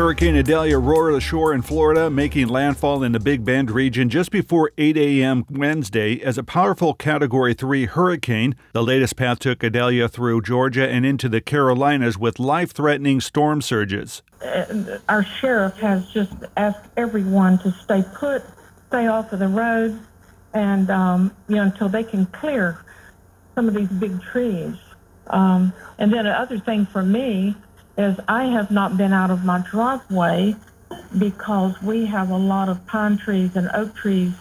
Hurricane Idalia roared ashore in Florida, making landfall in the Big Bend region just before 8 a.m. Wednesday as a powerful Category 3 hurricane. The latest path took Idalia through Georgia and into the Carolinas with life threatening storm surges. Our sheriff has just asked everyone to stay put, stay off of the roads, and um, you know until they can clear some of these big trees. Um, and then another thing for me is I have not been out of my driveway because we have a lot of pine trees and oak trees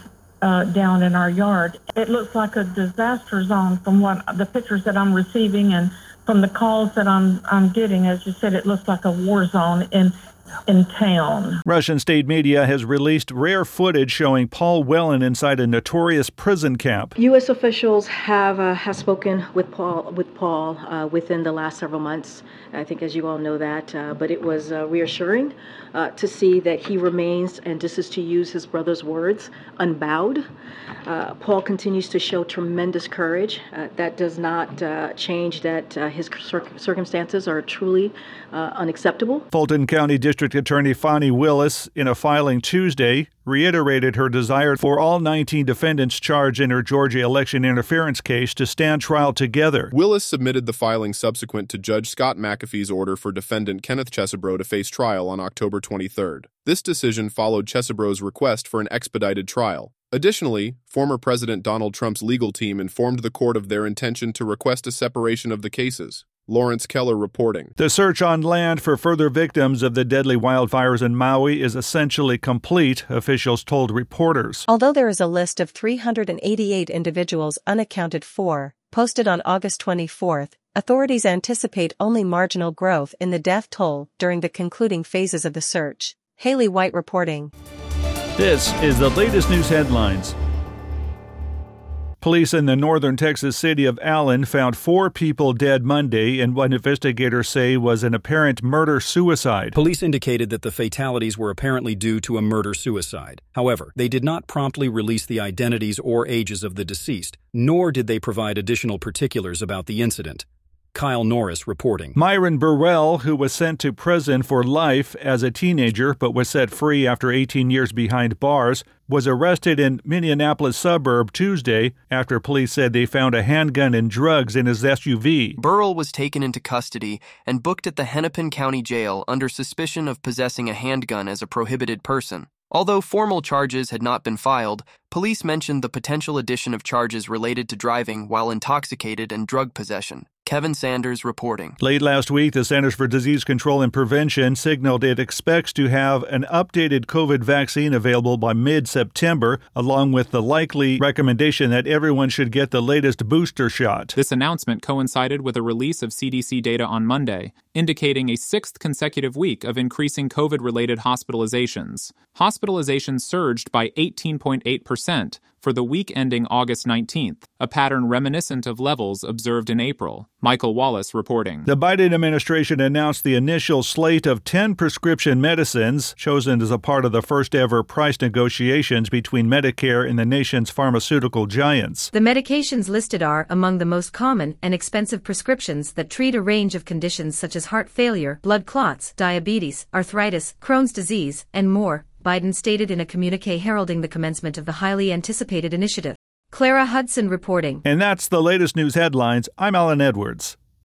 uh, down in our yard. It looks like a disaster zone from what the pictures that I'm receiving and from the calls that I'm I'm getting. As you said, it looks like a war zone in in town. Russian state media has released rare footage showing Paul Whelan inside a notorious prison camp. U.S. officials have uh, have spoken with Paul with Paul uh, within the last several months. I think, as you all know that, uh, but it was uh, reassuring uh, to see that he remains, and this is to use his brother's words, unbowed. Uh, Paul continues to show tremendous courage. that does not change that his cir- circumstances are truly unacceptable. Fulton County District District Attorney Fani Willis, in a filing Tuesday, reiterated her desire for all 19 defendants charged in her Georgia election interference case to stand trial together. Willis submitted the filing subsequent to Judge Scott McAfee's order for defendant Kenneth Chesebro to face trial on October 23rd. This decision followed Chesebro's request for an expedited trial. Additionally, former President Donald Trump's legal team informed the court of their intention to request a separation of the cases. Lawrence Keller reporting. The search on land for further victims of the deadly wildfires in Maui is essentially complete, officials told reporters. Although there is a list of 388 individuals unaccounted for, posted on August 24, authorities anticipate only marginal growth in the death toll during the concluding phases of the search. Haley White reporting. This is the latest news headlines. Police in the northern Texas city of Allen found four people dead Monday in what investigators say was an apparent murder suicide. Police indicated that the fatalities were apparently due to a murder suicide. However, they did not promptly release the identities or ages of the deceased, nor did they provide additional particulars about the incident. Kyle Norris reporting. Myron Burrell, who was sent to prison for life as a teenager but was set free after 18 years behind bars, was arrested in Minneapolis suburb Tuesday after police said they found a handgun and drugs in his SUV. Burrell was taken into custody and booked at the Hennepin County Jail under suspicion of possessing a handgun as a prohibited person. Although formal charges had not been filed, police mentioned the potential addition of charges related to driving while intoxicated and drug possession. Kevin Sanders reporting. Late last week, the Centers for Disease Control and Prevention signaled it expects to have an updated COVID vaccine available by mid September, along with the likely recommendation that everyone should get the latest booster shot. This announcement coincided with a release of CDC data on Monday, indicating a sixth consecutive week of increasing COVID related hospitalizations. Hospitalizations surged by 18.8% for the week ending August 19th, a pattern reminiscent of levels observed in April. Michael Wallace reporting. The Biden administration announced the initial slate of 10 prescription medicines chosen as a part of the first ever price negotiations between Medicare and the nation's pharmaceutical giants. The medications listed are among the most common and expensive prescriptions that treat a range of conditions such as heart failure, blood clots, diabetes, arthritis, Crohn's disease, and more, Biden stated in a communique heralding the commencement of the highly anticipated initiative. Clara Hudson reporting. And that's the latest news headlines. I'm Allen Edwards.